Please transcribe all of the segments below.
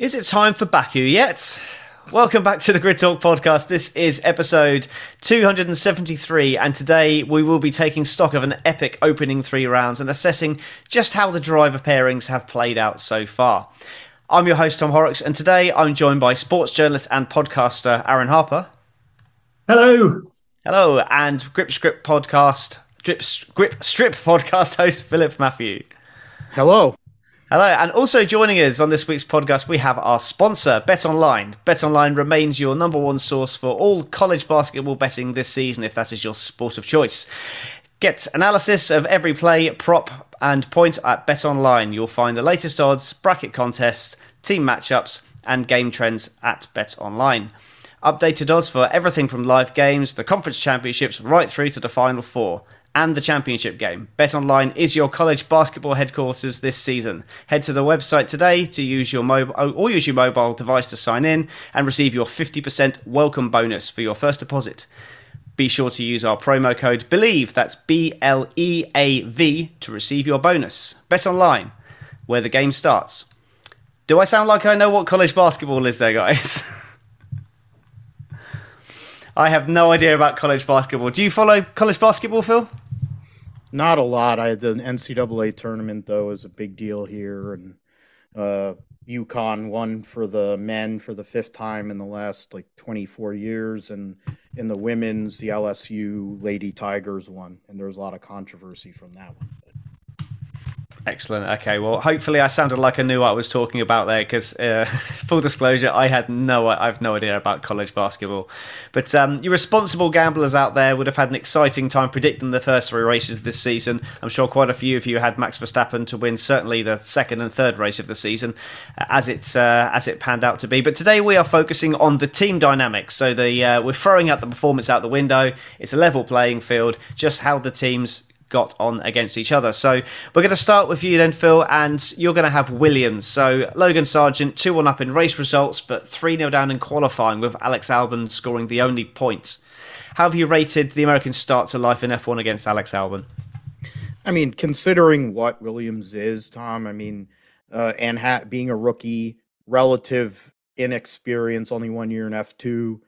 Is it time for Baku yet? Welcome back to the Grid Talk podcast. This is episode 273, and today we will be taking stock of an epic opening three rounds and assessing just how the driver pairings have played out so far. I'm your host, Tom Horrox, and today I'm joined by sports journalist and podcaster Aaron Harper. Hello. Hello, and Grip Script podcast, Grip, Grip Strip podcast host Philip Mathew. Hello. Hello, and also joining us on this week's podcast, we have our sponsor, BetOnline. BetOnline remains your number one source for all college basketball betting this season, if that is your sport of choice. Get analysis of every play, prop, and point at BetOnline. You'll find the latest odds, bracket contests, team matchups, and game trends at BetOnline. Updated odds for everything from live games, the conference championships, right through to the final four and the championship game. BetOnline is your college basketball headquarters this season. Head to the website today to use your mobile oh, or use your mobile device to sign in and receive your 50% welcome bonus for your first deposit. Be sure to use our promo code BELIEVE, that's B L E A V, to receive your bonus. BetOnline, where the game starts. Do I sound like I know what college basketball is there, guys? I have no idea about college basketball. Do you follow college basketball, Phil? Not a lot. I the NCAA tournament though is a big deal here, and uh, UConn won for the men for the fifth time in the last like 24 years, and in the women's, the LSU Lady Tigers won, and there was a lot of controversy from that one. Excellent. Okay. Well, hopefully, I sounded like I knew what I was talking about there. Because, uh, full disclosure, I had no, I have no idea about college basketball. But um, you responsible gamblers out there would have had an exciting time predicting the first three races this season. I'm sure quite a few of you had Max Verstappen to win certainly the second and third race of the season, uh, as it uh, as it panned out to be. But today we are focusing on the team dynamics. So the uh, we're throwing out the performance out the window. It's a level playing field. Just how the teams got on against each other. So we're going to start with you then, Phil, and you're going to have Williams. So Logan Sargeant, 2 1 up in race results, but 3 0 down in qualifying, with Alex Albon scoring the only point. How have you rated the American start to life in F1 against Alex Albon? I mean, considering what Williams is, Tom, I mean, uh, and ha- being a rookie, relative inexperience, only one year in F2,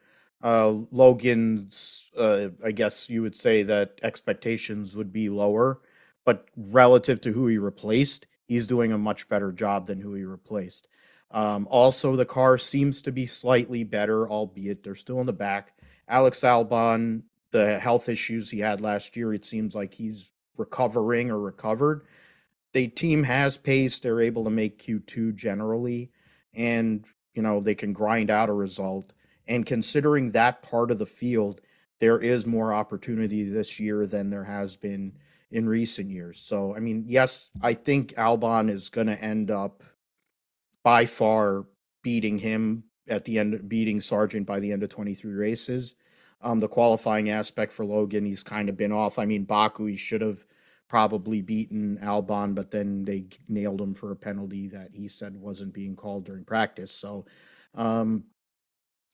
uh, Logan's, uh, I guess you would say that expectations would be lower, but relative to who he replaced, he's doing a much better job than who he replaced. Um, also, the car seems to be slightly better, albeit they're still in the back. Alex Albon, the health issues he had last year, it seems like he's recovering or recovered. The team has pace; they're able to make Q2 generally, and you know they can grind out a result. And considering that part of the field, there is more opportunity this year than there has been in recent years. So, I mean, yes, I think Albon is going to end up by far beating him at the end, beating Sargeant by the end of 23 races. Um, the qualifying aspect for Logan, he's kind of been off. I mean, Baku, he should have probably beaten Albon, but then they nailed him for a penalty that he said wasn't being called during practice. So, um,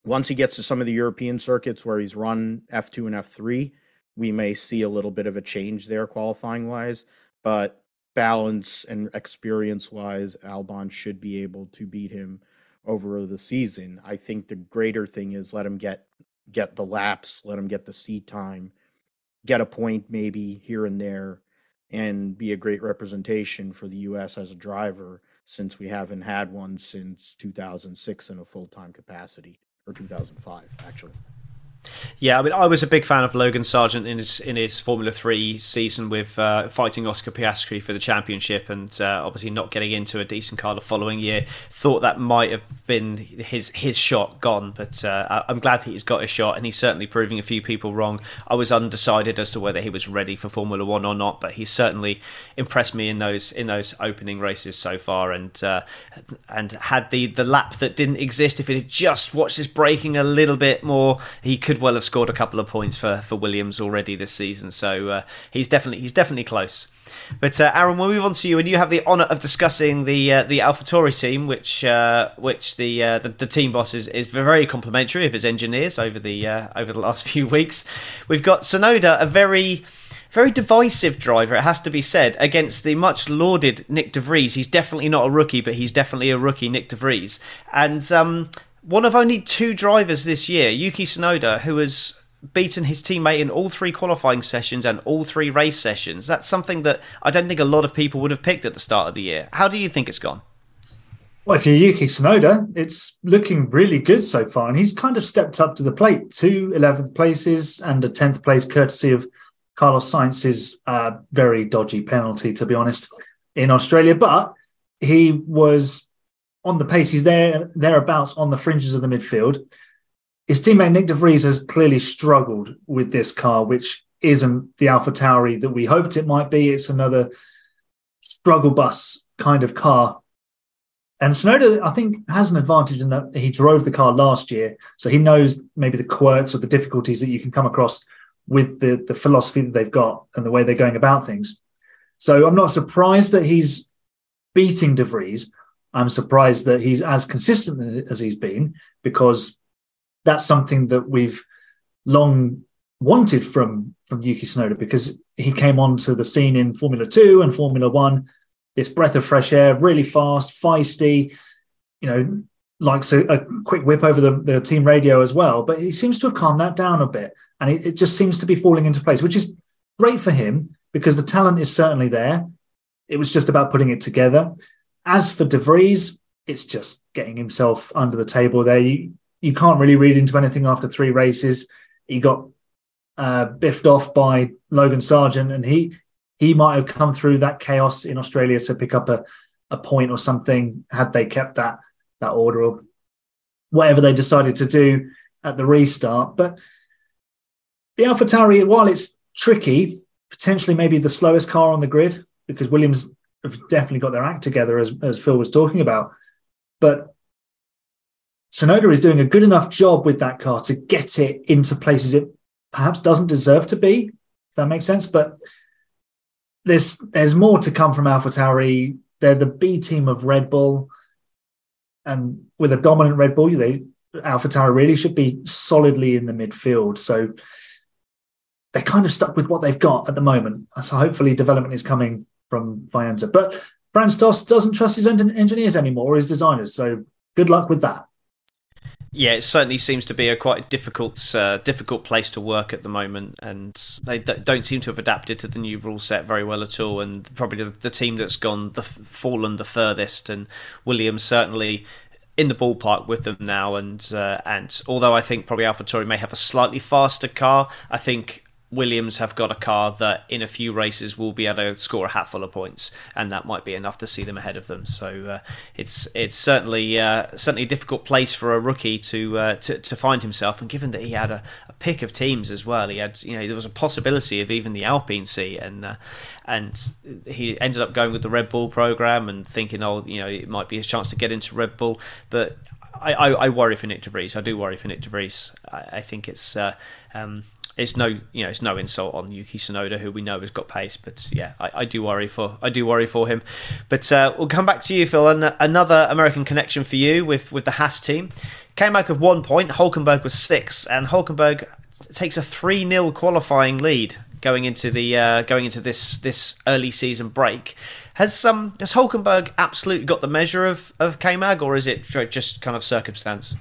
once he gets to some of the European circuits where he's run F2 and F3, we may see a little bit of a change there qualifying wise. But balance and experience wise, Albon should be able to beat him over the season. I think the greater thing is let him get get the laps, let him get the seat time, get a point maybe here and there, and be a great representation for the U.S. as a driver since we haven't had one since 2006 in a full time capacity or 2005 actually. Yeah, I mean, I was a big fan of Logan Sargeant in his in his Formula Three season with uh, fighting Oscar Piastri for the championship, and uh, obviously not getting into a decent car the following year. Thought that might have been his his shot gone, but uh, I'm glad he's got a shot, and he's certainly proving a few people wrong. I was undecided as to whether he was ready for Formula One or not, but he's certainly impressed me in those in those opening races so far, and uh, and had the the lap that didn't exist. If it had just watched his braking a little bit more, he could well have scored a couple of points for, for Williams already this season. So uh, he's definitely he's definitely close. But uh, Aaron, we'll move on to you, and you have the honour of discussing the uh, the AlphaTauri team, which uh, which the, uh, the, the team boss is, is very complimentary of his engineers over the uh, over the last few weeks. We've got Tsunoda, a very very divisive driver, it has to be said, against the much lauded Nick de Vries. He's definitely not a rookie, but he's definitely a rookie, Nick de Vries. And um, one of only two drivers this year, Yuki Tsunoda, who has beaten his teammate in all three qualifying sessions and all three race sessions. That's something that I don't think a lot of people would have picked at the start of the year. How do you think it's gone? Well, if you're Yuki Tsunoda, it's looking really good so far. And he's kind of stepped up to the plate. Two 11th places and a 10th place, courtesy of Carlos Sainz's uh, very dodgy penalty, to be honest, in Australia. But he was on the pace. He's there, thereabouts on the fringes of the midfield. His teammate Nick de Vries has clearly struggled with this car, which isn't the Alpha Tauri that we hoped it might be. It's another struggle bus kind of car and Tsunoda, I think, has an advantage in that he drove the car last year, so he knows maybe the quirks or the difficulties that you can come across with the the philosophy that they've got and the way they're going about things. So I'm not surprised that he's beating De Vries. I'm surprised that he's as consistent as he's been because that's something that we've long wanted from from Yuki Tsunoda because he came onto the scene in Formula Two and Formula One this breath of fresh air, really fast, feisty, you know, likes a, a quick whip over the, the, team radio as well. But he seems to have calmed that down a bit. And it, it just seems to be falling into place, which is great for him because the talent is certainly there. It was just about putting it together. As for De Vries, it's just getting himself under the table there. You, you can't really read into anything after three races. He got uh, biffed off by Logan Sargeant, and he he might have come through that chaos in Australia to pick up a, a point or something had they kept that that order or whatever they decided to do at the restart. But the AlphaTauri, while it's tricky, potentially maybe the slowest car on the grid because Williams have definitely got their act together, as, as Phil was talking about. But Tsunoda is doing a good enough job with that car to get it into places it perhaps doesn't deserve to be, if that makes sense. But there's there's more to come from AlphaTauri. They're the B team of Red Bull, and with a dominant Red Bull, they AlphaTauri really should be solidly in the midfield. So they're kind of stuck with what they've got at the moment. So hopefully, development is coming from Faenza. But Franz Tost doesn't trust his engineers anymore or his designers. So good luck with that. Yeah, it certainly seems to be a quite difficult, uh, difficult place to work at the moment, and they d- don't seem to have adapted to the new rule set very well at all. And probably the, the team that's gone the fallen the furthest, and Williams certainly in the ballpark with them now. And uh, and although I think probably AlphaTauri may have a slightly faster car, I think Williams have got a car that in a few races will be able to score a hatful of points, and that might be enough to see them ahead of them. So uh, it's it's certainly uh, certainly a difficult place for a rookie to uh, to, to find himself. And given that he had a, a, pick of teams as well, he had you know there was a possibility of even the Alpine seat, and uh, and he ended up going with the Red Bull program and thinking, oh, you know, it might be his chance to get into Red Bull, but I, I, I, worry for Nick de Vries. I do worry for Nick de Vries. I, I think it's uh, um, it's no you know it's no insult on Yuki Tsunoda who we know has got pace but yeah I, I do worry for I do worry for him. But uh, we'll come back to you Phil and another American connection for you with with the Haas team. Came back with one point Hulkenberg was six and Hulkenberg takes a 3-0 qualifying lead going into the uh, going into this this early season break. Has um has Hulkenberg absolutely got the measure of of K-Mag or is it just kind of circumstance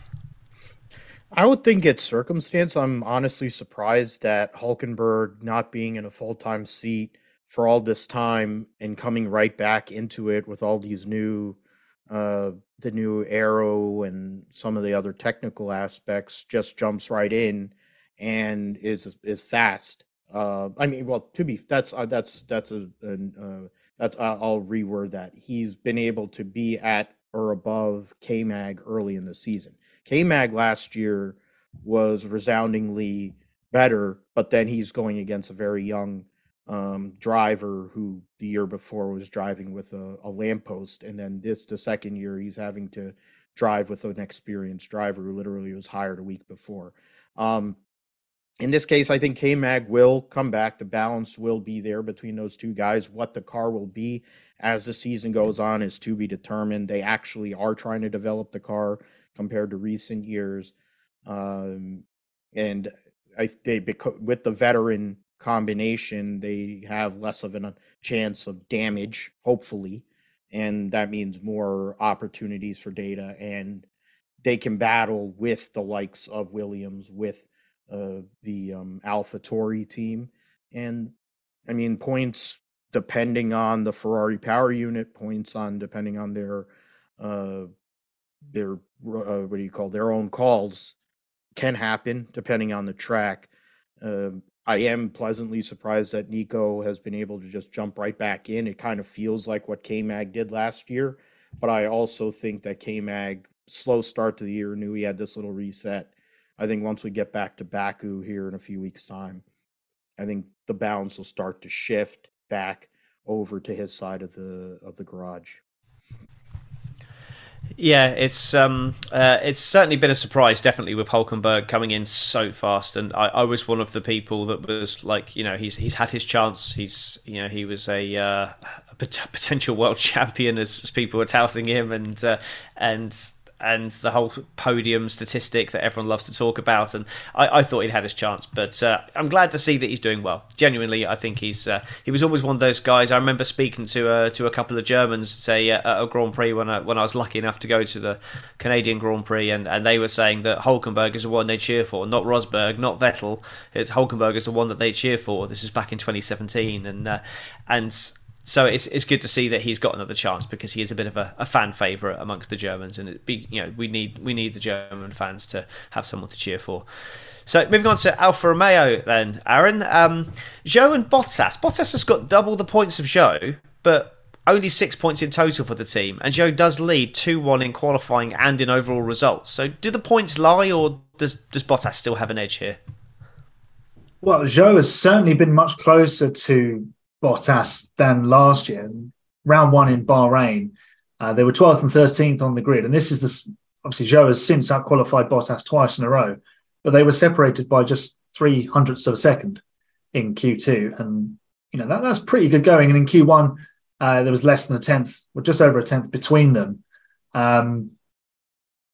I would think it's circumstance. I'm honestly surprised that Hulkenberg not being in a full time seat for all this time and coming right back into it with all these new, uh, the new arrow and some of the other technical aspects just jumps right in and is is fast. Uh, I mean, well, to be that's uh, that's that's a an, uh, that's I'll reword that. He's been able to be at or above K Mag early in the season. K Mag last year was resoundingly better, but then he's going against a very young um, driver who the year before was driving with a, a lamppost, and then this the second year he's having to drive with an experienced driver who literally was hired a week before. Um, in this case, I think K Mag will come back. The balance will be there between those two guys. What the car will be as the season goes on is to be determined. They actually are trying to develop the car compared to recent years. Um, and I they with the veteran combination, they have less of a chance of damage, hopefully, and that means more opportunities for data and they can battle with the likes of Williams, with uh, the um, AlphaTauri team, and I mean points depending on the Ferrari power unit, points on depending on their uh, their uh, what do you call their own calls can happen depending on the track. Uh, I am pleasantly surprised that Nico has been able to just jump right back in. It kind of feels like what K Mag did last year, but I also think that K Mag slow start to the year knew he had this little reset. I think once we get back to Baku here in a few weeks' time, I think the balance will start to shift back over to his side of the of the garage. Yeah, it's um, uh, it's certainly been a surprise, definitely with Hulkenberg coming in so fast. And I, I, was one of the people that was like, you know, he's he's had his chance. He's you know he was a, uh, a potential world champion as, as people were touting him, and uh, and and the whole podium statistic that everyone loves to talk about. And I, I thought he'd had his chance, but uh, I'm glad to see that he's doing well. Genuinely, I think he's uh, he was always one of those guys. I remember speaking to uh, to a couple of Germans, say uh, at a Grand Prix when I when I was lucky enough to go to the Canadian Grand Prix, and, and they were saying that Hulkenberg is the one they cheer for, not Rosberg, not Vettel. It's Hulkenberg is the one that they cheer for. This is back in 2017, and uh, and so it's it's good to see that he's got another chance because he is a bit of a, a fan favorite amongst the Germans, and be you know we need we need the German fans to have someone to cheer for. So moving on to Alfa Romeo then, Aaron, um, Zhou and Bottas. Bottas has got double the points of Zhou, but only six points in total for the team, and Zhou does lead two one in qualifying and in overall results. So do the points lie, or does does Bottas still have an edge here? Well, Zhou has certainly been much closer to Bottas than last year. Round one in Bahrain, uh, they were 12th and 13th on the grid. And this is the obviously Zhou has since outqualified Bottas twice in a row, but they were separated by just three hundredths of a second in Q2. And, you know, that, that's pretty good going. And in Q1, uh, there was less than a tenth, or just over a tenth between them. Um,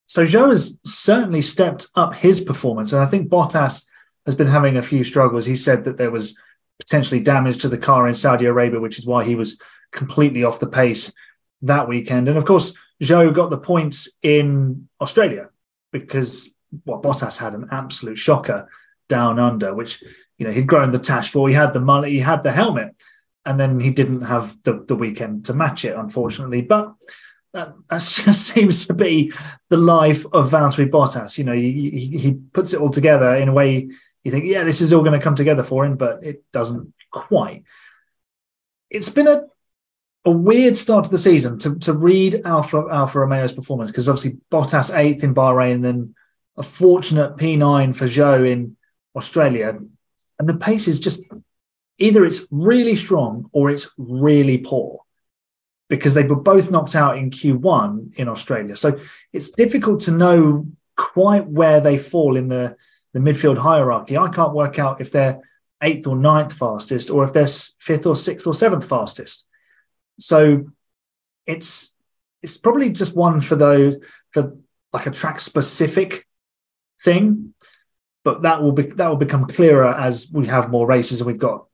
so Zhou has certainly stepped up his performance. And I think Bottas has been having a few struggles. He said that there was potentially damage to the car in Saudi Arabia, which is why he was completely off the pace that weekend. And of course, Zhou got the points in Australia because well, Bottas had an absolute shocker down under, which you know he'd grown the tash for. He had the mullet, he had the helmet, and then he didn't have the, the weekend to match it, unfortunately. But that, that just seems to be the life of Valtteri Bottas. You know, he, he, he puts it all together in a way you think, yeah, this is all going to come together for him, but it doesn't quite. It's been a a weird start to the season to, to read Alpha Alfa Romeo's performance because obviously Bottas eighth in Bahrain, and then a fortunate P9 for Zhou in Australia, and the pace is just either it's really strong or it's really poor because they were both knocked out in Q1 in Australia. So it's difficult to know quite where they fall in the the midfield hierarchy. I can't work out if they're eighth or ninth fastest or if they're fifth or sixth or seventh fastest. So it's it's probably just one for those for like a track specific thing, but that will be that will become clearer as we have more races and we've got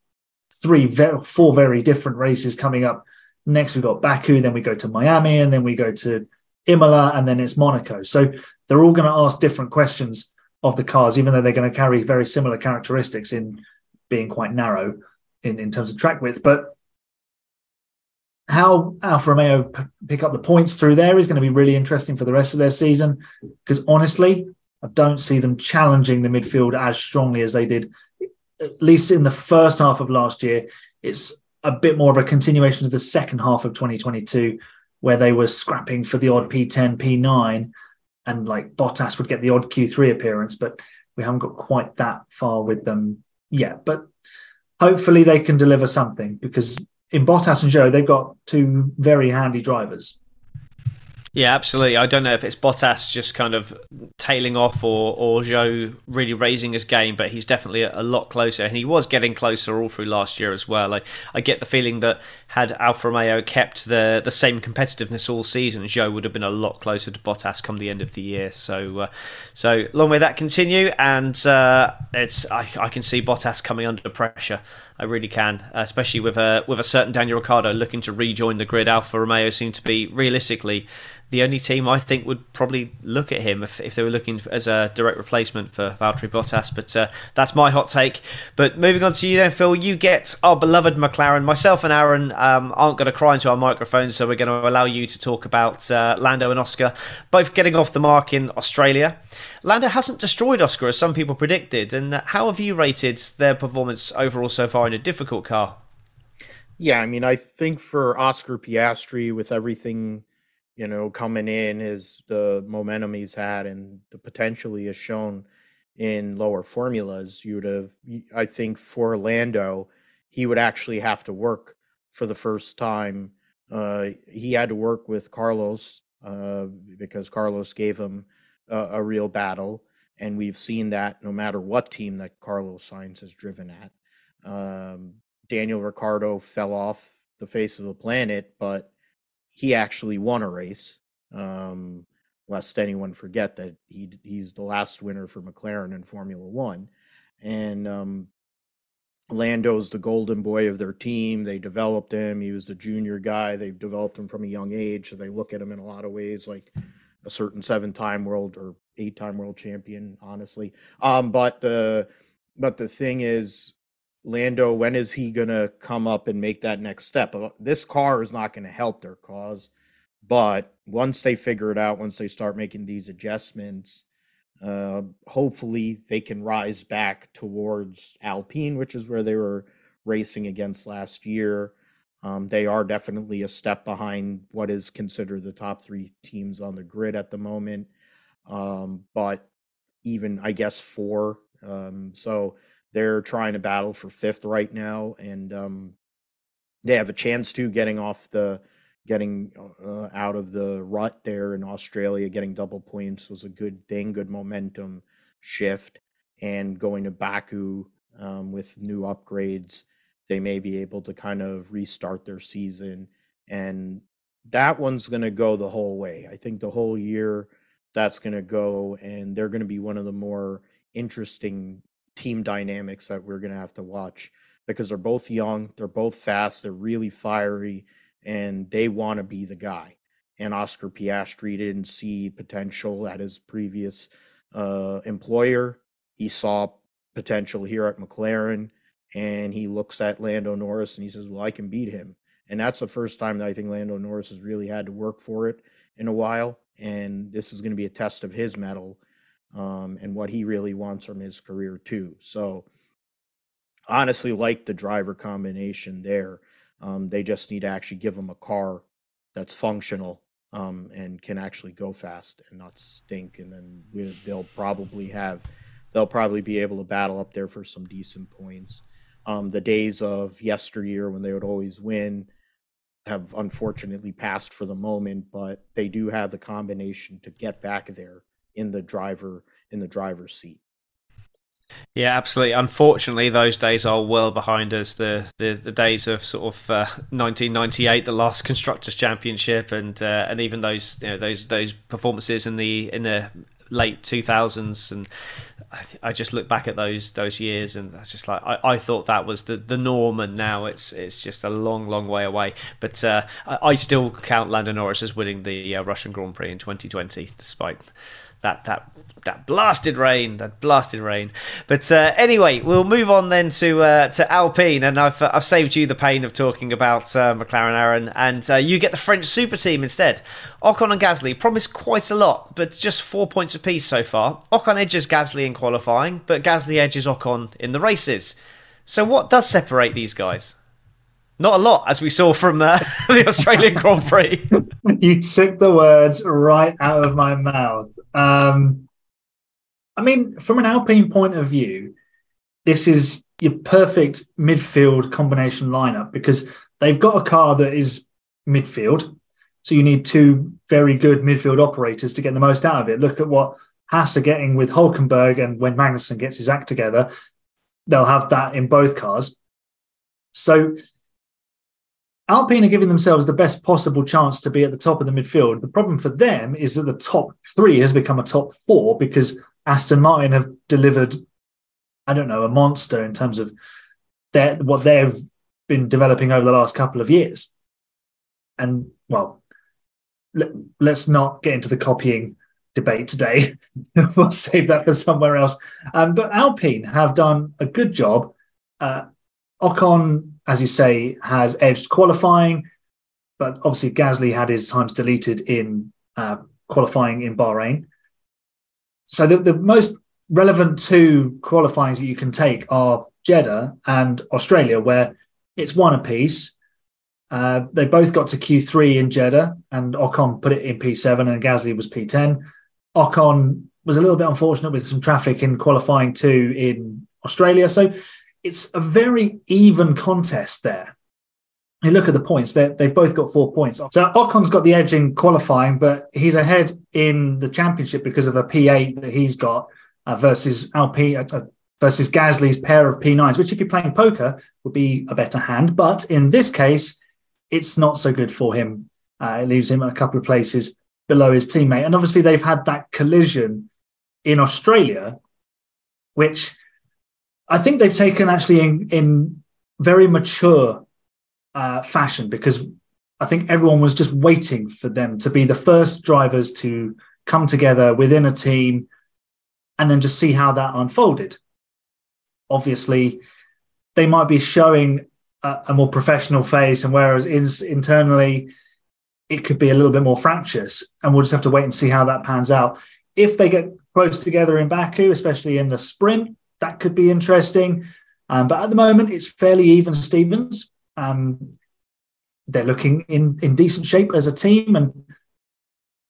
three very four very different races coming up. Next we've got Baku, then we go to Miami, and then we go to Imola, and then it's Monaco. So they're all going to ask different questions of the cars, even though they're going to carry very similar characteristics in being quite narrow in, in terms of track width. But how Alfa Romeo p- pick up the points through there is going to be really interesting for the rest of their season. Because honestly, I don't see them challenging the midfield as strongly as they did, at least in the first half of last year. It's a bit more of a continuation of the second half of 2022, where they were scrapping for the odd P10, P9 and like Bottas would get the odd Q3 appearance, but we haven't got quite that far with them yet. But hopefully they can deliver something because in Bottas and Zhou, they've got two very handy drivers. Yeah, absolutely. I don't know if it's Bottas just kind of tailing off or or Zhou really raising his game, but he's definitely a, lot closer, and he was getting closer all through last year as well. I, I get the feeling that had Alfa Romeo kept the the same competitiveness all season, Zhou would have been a lot closer to Bottas come the end of the year. So, uh, so long may that continue, and uh, it's I, I can see Bottas coming under pressure. I really can, especially with a with a certain Daniel Ricciardo looking to rejoin the grid. Alfa Romeo seem to be realistically the only team I think would probably look at him if, if they were looking as a direct replacement for Valtteri Bottas. But uh, that's my hot take. But moving on to you then, Phil, you get our beloved McLaren. Myself and Aaron um, aren't going to cry into our microphones, so we're going to allow you to talk about uh, Lando and Oscar, both getting off the mark in Australia. Lando hasn't destroyed Oscar as some people predicted. And how have you rated their performance overall so far in a difficult car? Yeah, I mean, I think for Oscar Piastri, with everything you know, coming in is the momentum he's had and the potential he has shown in lower formulas. You'd have, I think, for Lando, he would actually have to work for the first time. Uh, he had to work with Carlos uh, because Carlos gave him a, a, real battle, and we've seen that no matter what team that Carlos Sainz has driven at. Um, Daniel Ricciardo fell off the face of the planet, but he actually won a race. Um, lest anyone forget that he he's the last winner for McLaren in Formula One, and um, Lando's the golden boy of their team. They developed him. He was the junior guy. They developed him from a young age, so they look at him in a lot of ways like a certain seven-time world or eight-time world champion. Honestly, um, but the but the thing is, Lando, when is he to come up and make that next step? Uh, this car is not to help their cause. But once they figure it out, once they start making these adjustments, uh, hopefully they can rise back towards Alpine, which is where they were racing against last year. Um, they are definitely a step behind what is considered the top three teams on the grid at the moment. Um, but even, I guess, four. Um, so they're trying to battle for fifth right now, and um, they have a chance to getting off the getting uh, out of the rut there in Australia. Getting double points was a good thing, good momentum shift, and going to Baku um, with new upgrades, they may be able to kind of restart their season. And that one's going to go the whole way. I think the whole year that's going to go, and they're going to be one of the more interesting team dynamics that we're going to have to watch because they're both young, they're both fast, they're really fiery, and they want to be the guy. And Oscar Piastri didn't see potential at his previous uh, employer. He saw potential here at McLaren, and he looks at Lando Norris and he says, "Well, I can beat him." And that's the first time that I think Lando Norris has really had to work for it in a while. And this is going to be a test of his mettle um, and what he really wants from his career too. So honestly, like the driver combination there. Um, they just need to actually give them a car that's functional um, and can actually go fast and not stink. And then we, they'll probably have, they'll probably be able to battle up there for some decent points. Um, the days of yesteryear when they would always win have unfortunately passed for the moment, but they do have the combination to get back there in the driver in the driver's seat. Yeah, absolutely. Unfortunately, those days are well behind us. The the, the days of sort of uh, 1998, the last constructors' championship, and uh, and even those you know those those performances in the in the late 2000s, and I, I just look back at those those years, and I was just like I, I thought that was the, the norm, and now it's it's just a long long way away. But uh, I, I, still count Lando Norris as winning the uh, Russian Grand Prix in 2020, despite that that that blasted rain, that blasted rain. But uh, anyway, we'll move on then to uh, to Alpine, and I've I've saved you the pain of talking about uh, McLaren, Aaron, and uh, you get the French super team instead. Ocon and Gasly promised quite a lot, but just four points apiece so far. Ocon edges Gasly in qualifying, but Gasly edges Ocon in the races. So what does separate these guys? Not a lot, as we saw from uh, the Australian Grand Prix. you took the words right out of my mouth. Um, I mean, from an Alpine point of view, this is your perfect midfield combination lineup because they've got a car that is midfield. So you need two very good midfield operators to get the most out of it. Look at what Haas are getting with Hulkenberg, and when Magnussen gets his act together, they'll have that in both cars. So Alpine are giving themselves the best possible chance to be at the top of the midfield. The problem for them is that the top three has become a top four because Aston Martin have delivered, I don't know, a monster in terms of their, what they've been developing over the last couple of years. And well, let, us not get into the copying debate today. we'll save that for somewhere else. Um, but Alpine have done a good job. Uh, Ocon, as you say, has edged qualifying, but obviously Gasly had his times deleted in uh, qualifying in Bahrain. So the, the most relevant two qualifyings that you can take are Jeddah and Australia, where it's one apiece. Uh, they both got to Q3 in Jeddah, and Ocon put it in P7, and Gasly was P10. Ocon was a little bit unfortunate with some traffic in qualifying two in Australia. So it's a very even contest there. You look at the points; they've both got four points. So Ocon's got the edge in qualifying, but he's ahead in the championship because of a P8 that he's got uh, versus LP uh, versus Gasly's pair of P9s, which, if you're playing poker, would be a better hand. But in this case, it's not so good for him. Uh, it leaves him a couple of places below his teammate. And obviously, they've had that collision in Australia, which I think they've taken actually in, in very mature uh, fashion because I think everyone was just waiting for them to be the first drivers to come together within a team and then just see how that unfolded. Obviously, they might be showing a, a more professional face, and whereas internally it could be a little bit more fractious, and we'll just have to wait and see how that pans out. If they get close together in Baku, especially in the sprint, that could be interesting. Um, but at the moment, it's fairly even Stevens. Um, they're looking in, in decent shape as a team, and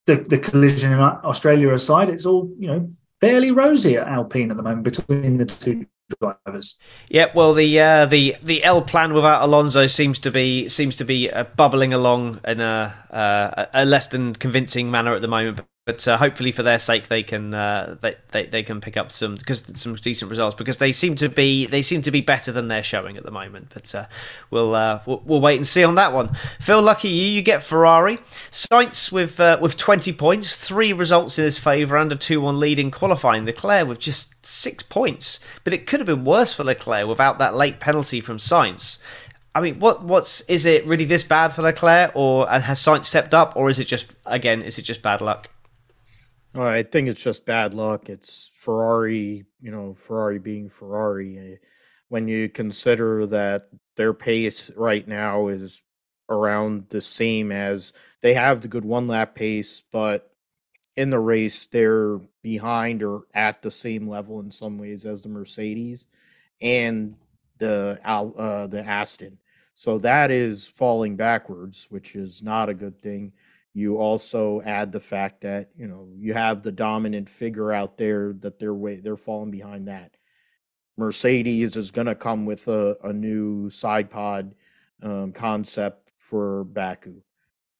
the, the collision in Australia aside, it's all you know fairly rosy at Alpine at the moment between the two drivers. Yeah, well, the uh, the the El Plan without Alonso seems to be seems to be uh, bubbling along in a, uh, a less than convincing manner at the moment but uh, hopefully for their sake they can uh, they, they, they can pick up some because some decent results because they seem to be they seem to be better than they're showing at the moment. But uh, we'll, uh, we'll, we'll wait and see on that one. Phil, lucky you, you get Ferrari. Sainz with uh, with twenty points, three results in his favour, and a two one lead in qualifying. Leclerc with just six points, but it could have been worse for Leclerc without that late penalty from Sainz. I mean, what what's is it really this bad for Leclerc, or has Sainz stepped up, or is it just again is it just bad luck? Well, I think it's just bad luck. It's Ferrari, you know, Ferrari being Ferrari. Eh, when you consider that their pace right now is around the same as they have the good one lap pace, but in the race they're behind or at the same level in some ways as the Mercedes and the uh, the Aston. So that is falling backwards, which is not a good thing. You also add the fact that you know you have the dominant figure out there that they're way they're falling behind that. Mercedes is going to come with a, a new side pod um, concept for Baku.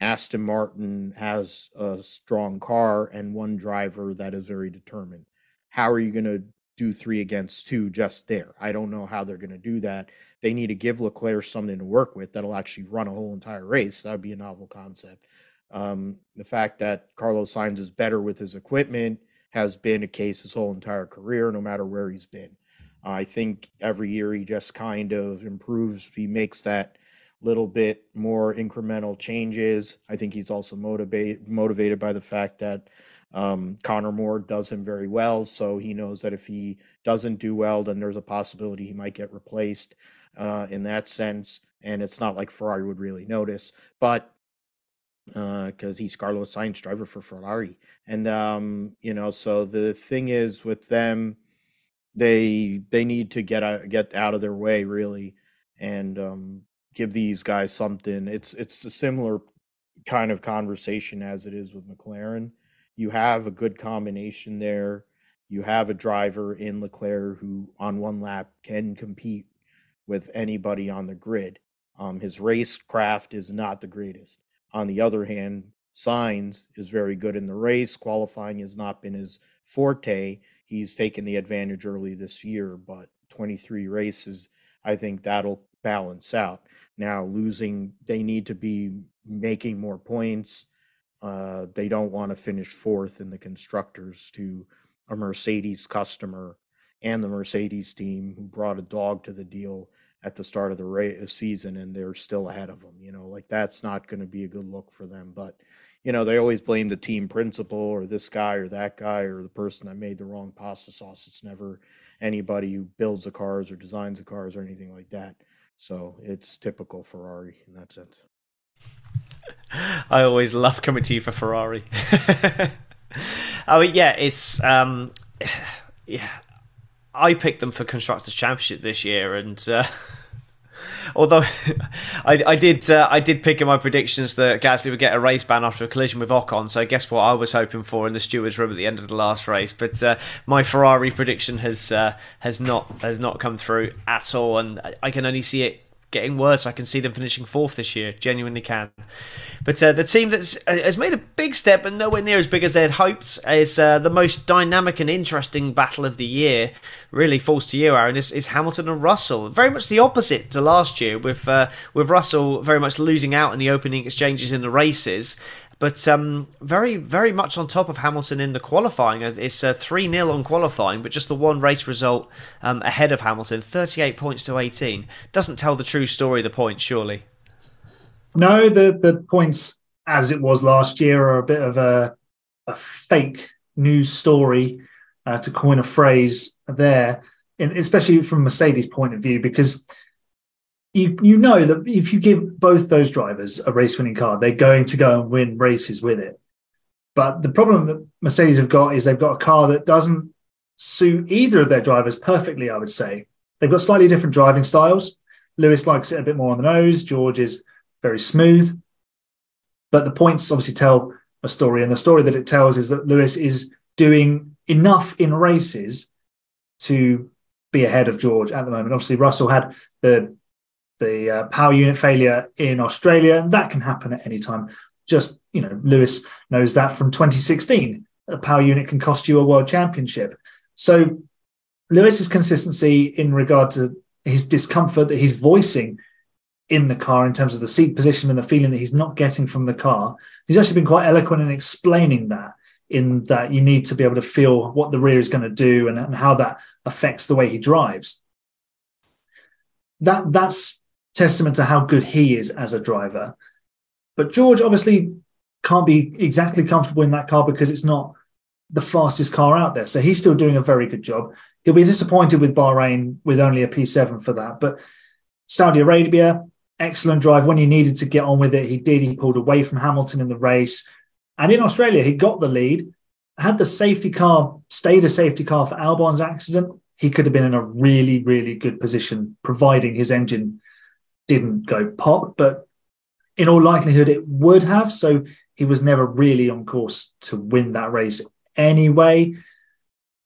Aston Martin has a strong car and one driver that is very determined. How are you going to do three against two just there? I don't know how they're going to do that. They need to give Leclerc something to work with that'll actually run a whole entire race. That would be a novel concept. Um, the fact that Carlos Sainz is better with his equipment has been a case his whole entire career, no matter where he's been. Uh, I think every year he just kind of improves. He makes that little bit more incremental changes. I think he's also motivated motivated by the fact that um, Conor Moore does him very well, so he knows that if he doesn't do well, then there's a possibility he might get replaced uh, in that sense. And it's not like Ferrari would really notice, but because uh, he's Carlos Sainz driver for Ferrari. And um, you know, so the thing is with them, they they need to get out, get out of their way really, and um, give these guys something. It's it's a similar kind of conversation as it is with McLaren. You have a good combination there. You have a driver in Leclerc who, on one lap, can compete with anybody on the grid. Um, his race craft is not the greatest On the other hand, Sainz is very good in the race. Qualifying has not been his forte. He's taken the advantage early this year, but 23 races, I think that'll balance out. Now, losing, they need to be making more points. Uh, they don't want to finish fourth in the constructors to a Mercedes customer and the Mercedes team who brought a dog to the deal at the start of the race, season and they're still ahead of them. You know, like that's not going to be a good look for them. But, you know, they always blame the team principal or this guy or that guy or the person that made the wrong pasta sauce. It's never anybody who builds the cars or designs the cars or anything like that. So it's typical Ferrari in that sense. I always love coming to you for Ferrari. oh yeah, it's um, yeah. I picked them for constructors championship this year, and uh, although I, I did uh, I did pick in my predictions that Gasly would get a race ban after a collision with Ocon. So guess what I was hoping for in the stewards room at the end of the last race. But uh, my Ferrari prediction has uh, has not has not come through at all, and I can only see it getting worse. I can see them finishing fourth this year. Genuinely can. But uh, the team that uh, has made a big step, but nowhere near as big as they had hoped, is uh, the most dynamic and interesting battle of the year. Really falls to you, Aaron. Is, is Hamilton and Russell? Very much the opposite to last year, with uh, with Russell very much losing out in the opening exchanges in the races, but um, very, very much on top of Hamilton in the qualifying. Uh, it's uh, 3 uh, 0 on qualifying, but just the one race result um, ahead of Hamilton, 38 points to 18. Doesn't tell the true story, the points, surely. No, the, the points, as it was last year, are a bit of a, a fake news story, uh, to coin a phrase there, especially from Mercedes' point of view, because you you know that if you give both those drivers a race winning car, they're going to go and win races with it. But the problem that Mercedes have got is they've got a car that doesn't suit either of their drivers perfectly, I would say. They've got slightly different driving styles. Lewis likes it a bit more on the nose, George is very smooth. But the points obviously tell a story, and the story that it tells is that Lewis is doing enough in races to be ahead of George at the moment. Obviously, Russell had the the uh, power unit failure in Australia, and that can happen at any time. Just, you know, Lewis knows that from 2016. A power unit can cost you a world championship. So, Lewis's consistency in regard to his discomfort that he's voicing in the car in terms of the seat position and the feeling that he's not getting from the car, he's actually been quite eloquent in explaining that. In that you need to be able to feel what the rear is going to do and, and how that affects the way he drives. That that's testament to how good he is as a driver. But George obviously can't be exactly comfortable in that car because it's not the fastest car out there. So he's still doing a very good job. He'll be disappointed with Bahrain with only a P7 for that. But Saudi Arabia, excellent drive. When he needed to get on with it, he did. He pulled away from Hamilton in the race. And in Australia, he got the lead. Had the safety car stayed a safety car for Albon's accident, he could have been in a really, really good position, providing his engine didn't go pop, but in all likelihood it would have. So he was never really on course to win that race anyway.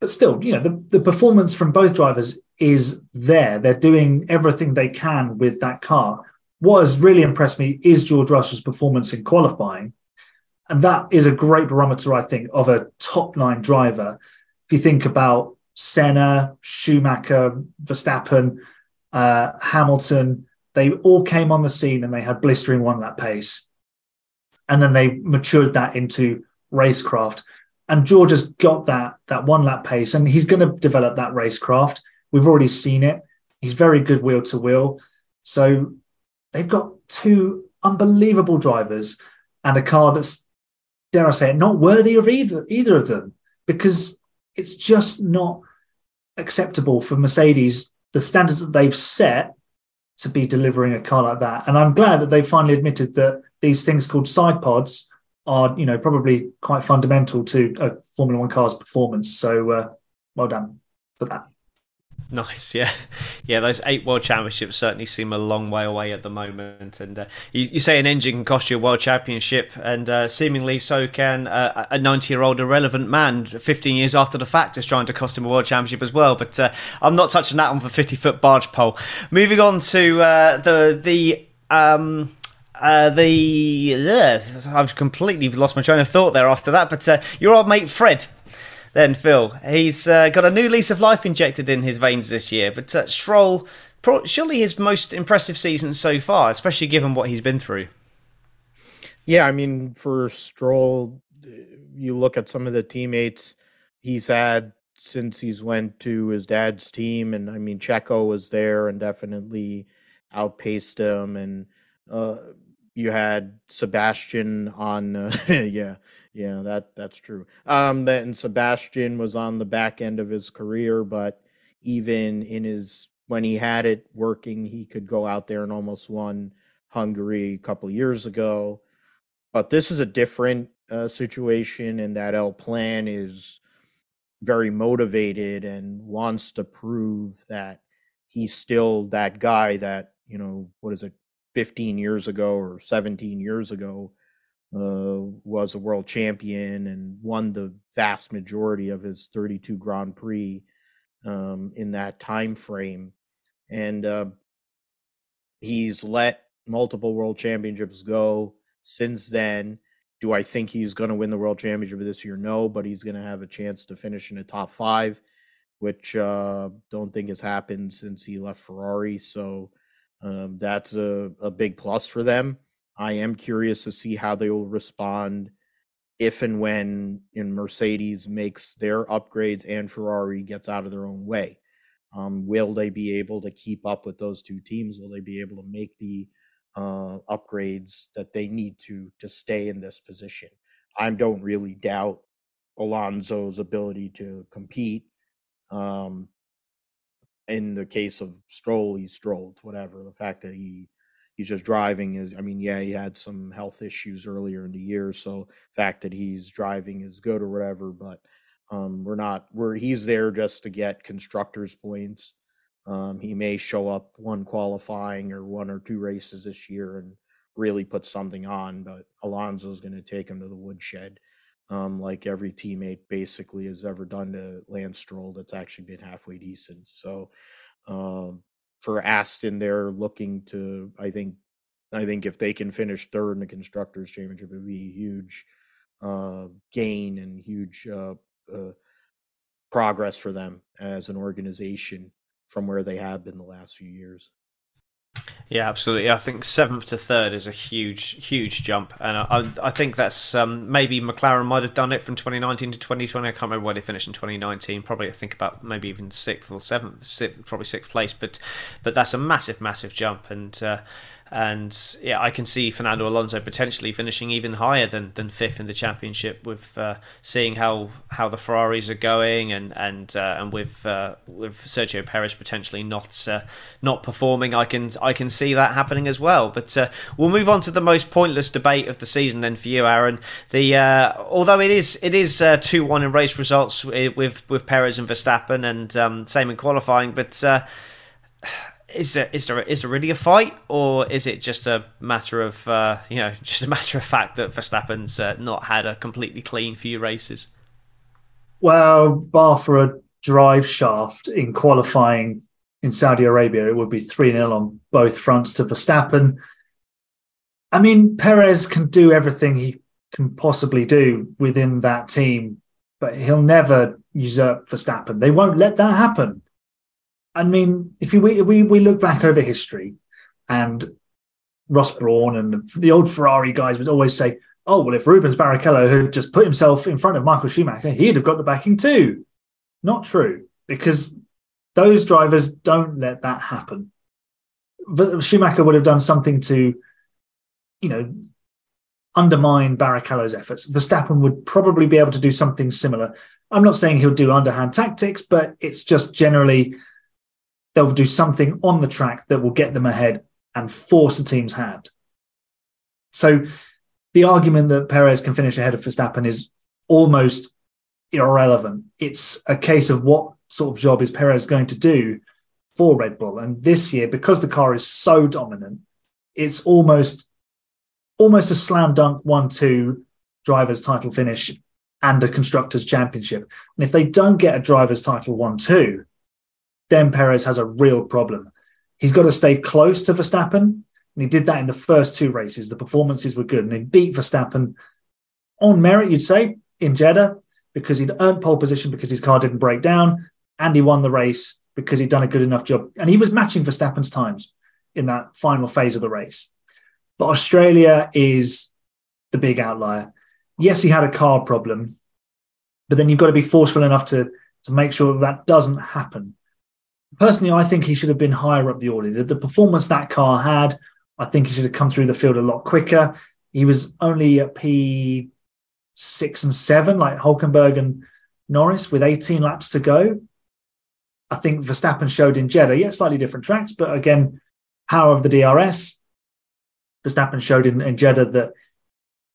But still, you know, the, the performance from both drivers is there. They're doing everything they can with that car. What has really impressed me is George Russell's performance in qualifying. And that is a great barometer, I think, of a top line driver. If you think about Senna, Schumacher, Verstappen, uh, Hamilton, they all came on the scene and they had blistering one lap pace. And then they matured that into racecraft. And George has got that, that one lap pace and he's going to develop that racecraft. We've already seen it. He's very good wheel to wheel. So they've got two unbelievable drivers and a car that's, dare I say it, not worthy of either, either of them because it's just not acceptable for Mercedes, the standards that they've set to be delivering a car like that. And I'm glad that they finally admitted that these things called side pods are, you know, probably quite fundamental to a Formula One car's performance. So uh, well done for that. Nice, yeah, yeah. Those eight world championships certainly seem a long way away at the moment. And uh, you, you, say an engine can cost you a world championship, and uh, seemingly so can uh, a ninety-year-old irrelevant man, fifteen years after the fact, is trying to cost him a world championship as well. But uh, I'm not touching that one for fifty-foot barge pole. Moving on to uh, the the. Um, uh, the I've completely lost my train of thought there after that. But uh, your old mate Fred, then Phil, he's uh, got a new lease of life injected in his veins this year. But uh, Stroll, surely his most impressive season so far, especially given what he's been through. Yeah, I mean, for Stroll, you look at some of the teammates he's had since he's went to his dad's team, and I mean, Checo was there and definitely outpaced him, and uh, you had Sebastian on. Uh, yeah, yeah, that that's true. Um, and Sebastian was on the back end of his career, but even in his when he had it working, he could go out there and almost won Hungary a couple years ago. But this is a different uh, situation, and that El Plan is very motivated and wants to prove that he's still that guy that you know what is it 15 years ago or 17 years ago uh, was a world champion and won the vast majority of his 32 Grand Prix um, in that time frame, and uh, he's let multiple world championships go since then. Do I think he's going to win the world championship this year? No, but he's going to have a chance to finish in the top five, which uh, don't think has happened since he left Ferrari. So um, that's a, a big plus for them. I am curious to see how they will respond if and when in Mercedes makes their upgrades and Ferrari gets out of their own way. Um, will they be able to keep up with those two teams? Will they be able to make the uh, upgrades that they need to to stay in this position? I don't really doubt Alonso's ability to compete. Um, in the case of Stroll, he strolled, whatever. The fact that he he's just driving is I mean, yeah, he had some health issues earlier in the year, so fact that he's driving is good or whatever, but um we're not we're he's there just to get constructors points. Um he may show up one qualifying or one or two races this year and really put something on, but Alonso's going to take him to the woodshed. Um, like every teammate basically has ever done to Lance Stroll that's actually been halfway decent. So um, for Aston, they're looking to. I think. I think if they can finish third in the constructors' championship, it would be a huge uh, gain and huge uh, uh, progress for them as an organization from where they have been the last few years. Yeah, absolutely. I think seventh to third is a huge, huge jump, and I, I think that's um, maybe McLaren might have done it from 2019 to 2020. I can't remember where they finished in 2019. Probably I think about maybe even sixth or seventh, sixth, probably sixth place. But but that's a massive, massive jump, and uh, and yeah, I can see Fernando Alonso potentially finishing even higher than, than fifth in the championship with uh, seeing how, how the Ferraris are going and and uh, and with uh, with Sergio Perez potentially not uh, not performing. I can I can see that happening as well. But uh, we'll move on to the most pointless debate of the season then for you, Aaron. The uh, although it is it is two one in race results with with Perez and Verstappen and um, same in qualifying, but is there is there is there really a fight, or is it just a matter of uh, you know just a matter of fact that Verstappen's uh, not had a completely clean few races? Well, bar for a drive shaft in qualifying in Saudi Arabia, it would be three 0 on both fronts to Verstappen. I mean, Perez can do everything he can possibly do within that team, but he'll never usurp Verstappen. They won't let that happen. I mean, if you, we, we, we look back over history and Ross Brawn and the old Ferrari guys would always say, oh, well, if Rubens Barrichello had just put himself in front of Michael Schumacher, he'd have got the backing too. Not true, because those drivers don't let that happen. But Schumacher would have done something to, you know, undermine Barrichello's efforts. Verstappen would probably be able to do something similar. I'm not saying he'll do underhand tactics, but it's just generally they'll do something on the track that will get them ahead and force the team's hand. So the argument that Perez can finish ahead of Verstappen is almost irrelevant. It's a case of what sort of job is Perez going to do for Red Bull. And this year, because the car is so dominant, it's almost almost a slam dunk one-two drivers title finish and a constructors championship. And if they don't get a drivers title one-two, then Perez has a real problem. He's got to stay close to Verstappen, And he did that in the first two races. The performances were good, and he beat Verstappen on merit, you'd say, in Jeddah because he'd earned pole position because his car didn't break down, and he won the race because he'd done a good enough job. And he was matching Verstappen's times in that final phase of the race. But Australia is the big outlier. Yes, he had a car problem, but then you've got to be forceful enough to, to make sure that, that doesn't happen. Personally, I think he should have been higher up the order. The, the performance that car had, I think he should have come through the field a lot quicker. He was only at P six and seven, like Hulkenberg and Norris, with 18 laps to go. I think Verstappen showed in Jeddah, yeah, slightly different tracks, but again, power of the DRS. Verstappen showed in, in Jeddah that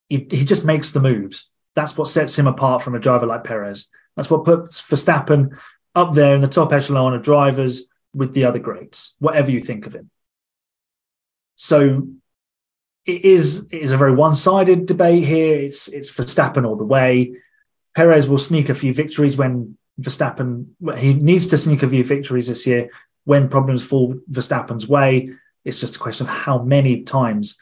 he, he just makes the moves. That's what sets him apart from a driver like Perez. That's what puts Verstappen up there in the top echelon of drivers with the other greats, whatever you think of him. So it is it is a very one-sided debate here. It's it's Verstappen all the way. Perez will sneak a few victories when Verstappen he needs to sneak a few victories this year when problems fall Verstappen's way. It's just a question of how many times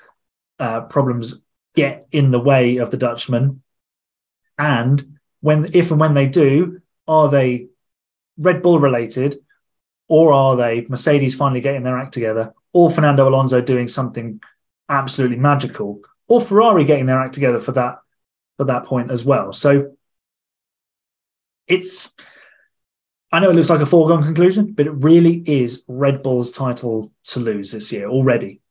uh, problems get in the way of the Dutchman, and when if and when they do, are they Red Bull related, or are they Mercedes finally getting their act together, or Fernando Alonso doing something absolutely magical, or Ferrari getting their act together for that for that point as well. So it's I know it looks like a foregone conclusion, but it really is Red Bull's title to lose this year already.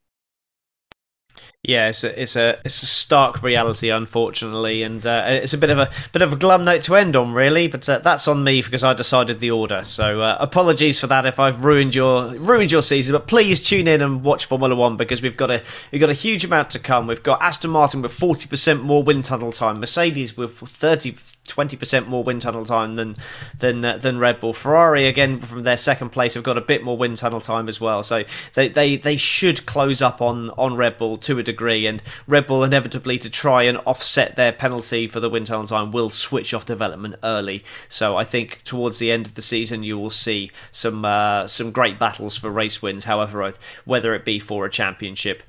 Yeah, it's a, it's a it's a stark reality, unfortunately, and uh, it's a bit of a bit of a glum note to end on, really. But uh, that's on me because I decided the order. So uh, apologies for that if I've ruined your ruined your season. But please tune in and watch Formula One because we've got a we've got a huge amount to come. We've got Aston Martin with forty percent more wind tunnel time, Mercedes with thirty 20% more wind tunnel time than than uh, than Red Bull. Ferrari again from their second place have got a bit more wind tunnel time as well. So they they, they should close up on on Red Bull to a degree and Red Bull inevitably to try and offset their penalty for the wind tunnel time will switch off development early. So I think towards the end of the season you will see some uh, some great battles for race wins however whether it be for a championship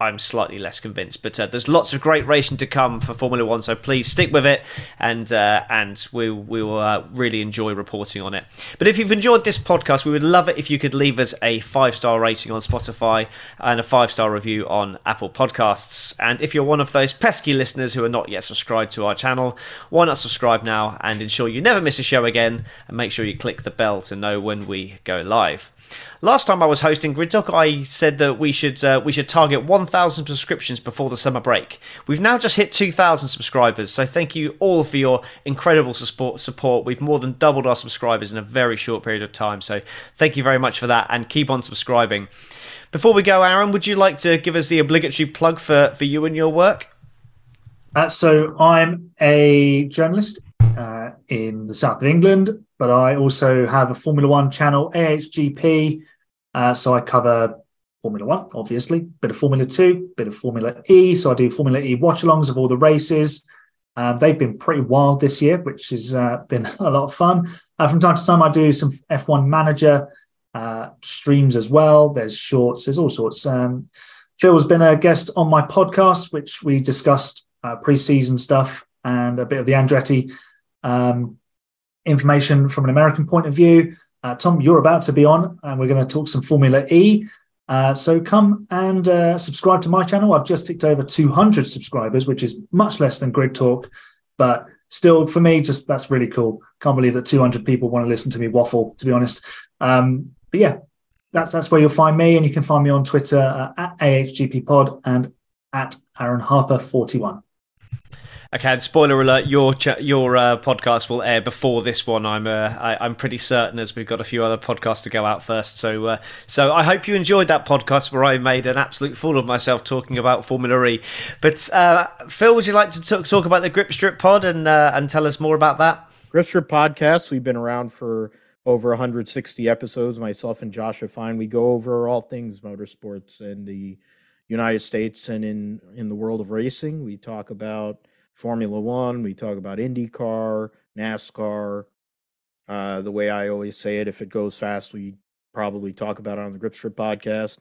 I'm slightly less convinced. But uh, there's lots of great racing to come for Formula One, so please stick with it, and uh, and we we will uh, really enjoy reporting on it. But if you've enjoyed this podcast, we would love it if you could leave us a five star rating on Spotify and a five star review on Apple Podcasts. And if you're one of those pesky listeners who are not yet subscribed to our channel, why not subscribe now and ensure you never miss a show again, and make sure you click the bell to know when we go live. Last time I was hosting Grid Talk, I said that we should uh, we should target 1,000 subscriptions before the summer break. We've now just hit 2,000 subscribers, so thank you all for your incredible support. Support. We've more than doubled our subscribers in a very short period of time, so thank you very much for that, and keep on subscribing. Before we go, Aaron, would you like to give us the obligatory plug for for you and your work? Uh, so I'm a journalist uh, in the south of England, but I also have a Formula One channel, AHGP. Uh, so I cover Formula One, obviously, a bit of Formula Two, bit of Formula E. So I do Formula E watch alongs of all the races. Um, they've been pretty wild this year, which has uh, been a lot of fun. Uh, from time to time, I do some F1 manager uh, streams as well. There's shorts, there's all sorts. Um, Phil's been a guest on my podcast, which we discussed uh, pre-season stuff and a bit of the Andretti um, information from an American point of view. Uh, Tom, you're about to be on, and we're going to talk some Formula E. Uh, so come and uh, subscribe to my channel. I've just ticked over 200 subscribers, which is much less than Grid Talk, but still, for me, just that's really cool. Can't believe that 200 people want to listen to me waffle. To be honest, um, but yeah, that's that's where you'll find me, and you can find me on Twitter uh, at ahgppod and at Aaron Harper 41. Okay, and spoiler alert: your ch- your uh, podcast will air before this one. I'm uh, I, am pretty certain, as we've got a few other podcasts to go out first. So uh, so I hope you enjoyed that podcast where I made an absolute fool of myself talking about Formula E. But uh, Phil, would you like to talk, talk about the Grip Strip Pod and uh, and tell us more about that? Grip Strip podcast. We've been around for over 160 episodes. Myself and Josh are fine. We go over all things motorsports in the United States and in in the world of racing. We talk about Formula One, we talk about IndyCar, NASCAR. Uh, the way I always say it, if it goes fast, we probably talk about it on the Grip Strip podcast.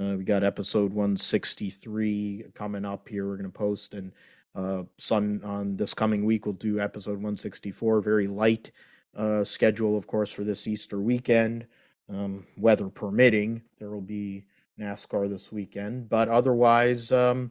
Uh, we got episode 163 coming up here. We're going to post and uh, Sun on this coming week. We'll do episode 164. Very light uh, schedule, of course, for this Easter weekend. Um, weather permitting, there will be NASCAR this weekend. But otherwise, um,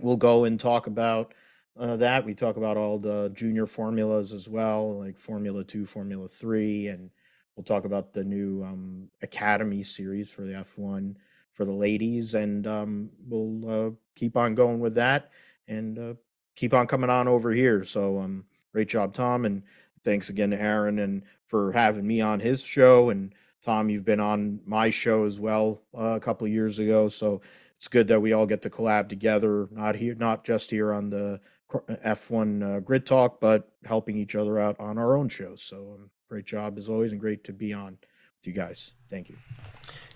we'll go and talk about uh, that. We talk about all the junior formulas as well, like Formula Two, Formula Three, and we'll talk about the new um, Academy series for the F1 for the ladies, and um, we'll uh, keep on going with that and uh, keep on coming on over here. So, um, great job, Tom, and thanks again to Aaron and for having me on his show. And Tom, you've been on my show as well uh, a couple years ago, so it's good that we all get to collab together, not here, not just here on the F1 uh, Grid Talk, but helping each other out on our own shows. So, um, great job as always, and great to be on with you guys. Thank you.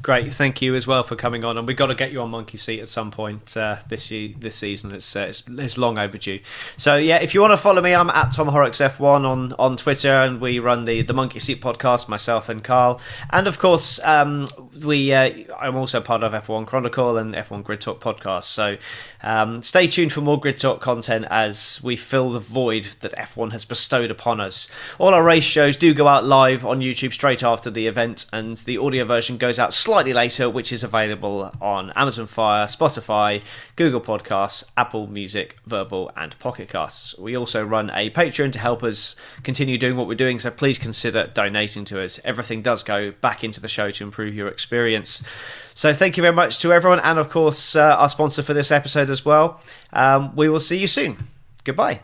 Great, thank you as well for coming on, and we've got to get you on Monkey Seat at some point uh, this year, this season. It's, uh, it's, it's long overdue. So yeah, if you want to follow me, I'm at Tom Horrox F1 on on Twitter, and we run the the Monkey Seat podcast, myself and Carl, and of course um, we uh, I'm also part of F1 Chronicle and F1 Grid Talk podcast. So um, stay tuned for more Grid Talk content as we fill the void that F1 has bestowed upon us. All our race shows do go out live on YouTube straight after the event, and audio version goes out slightly later, which is available on Amazon Fire, Spotify, Google Podcasts, Apple Music, Verbal, and Pocket Casts. We also run a Patreon to help us continue doing what we're doing, so please consider donating to us. Everything does go back into the show to improve your experience. So thank you very much to everyone, and of course, uh, our sponsor for this episode as well. Um, we will see you soon. Goodbye.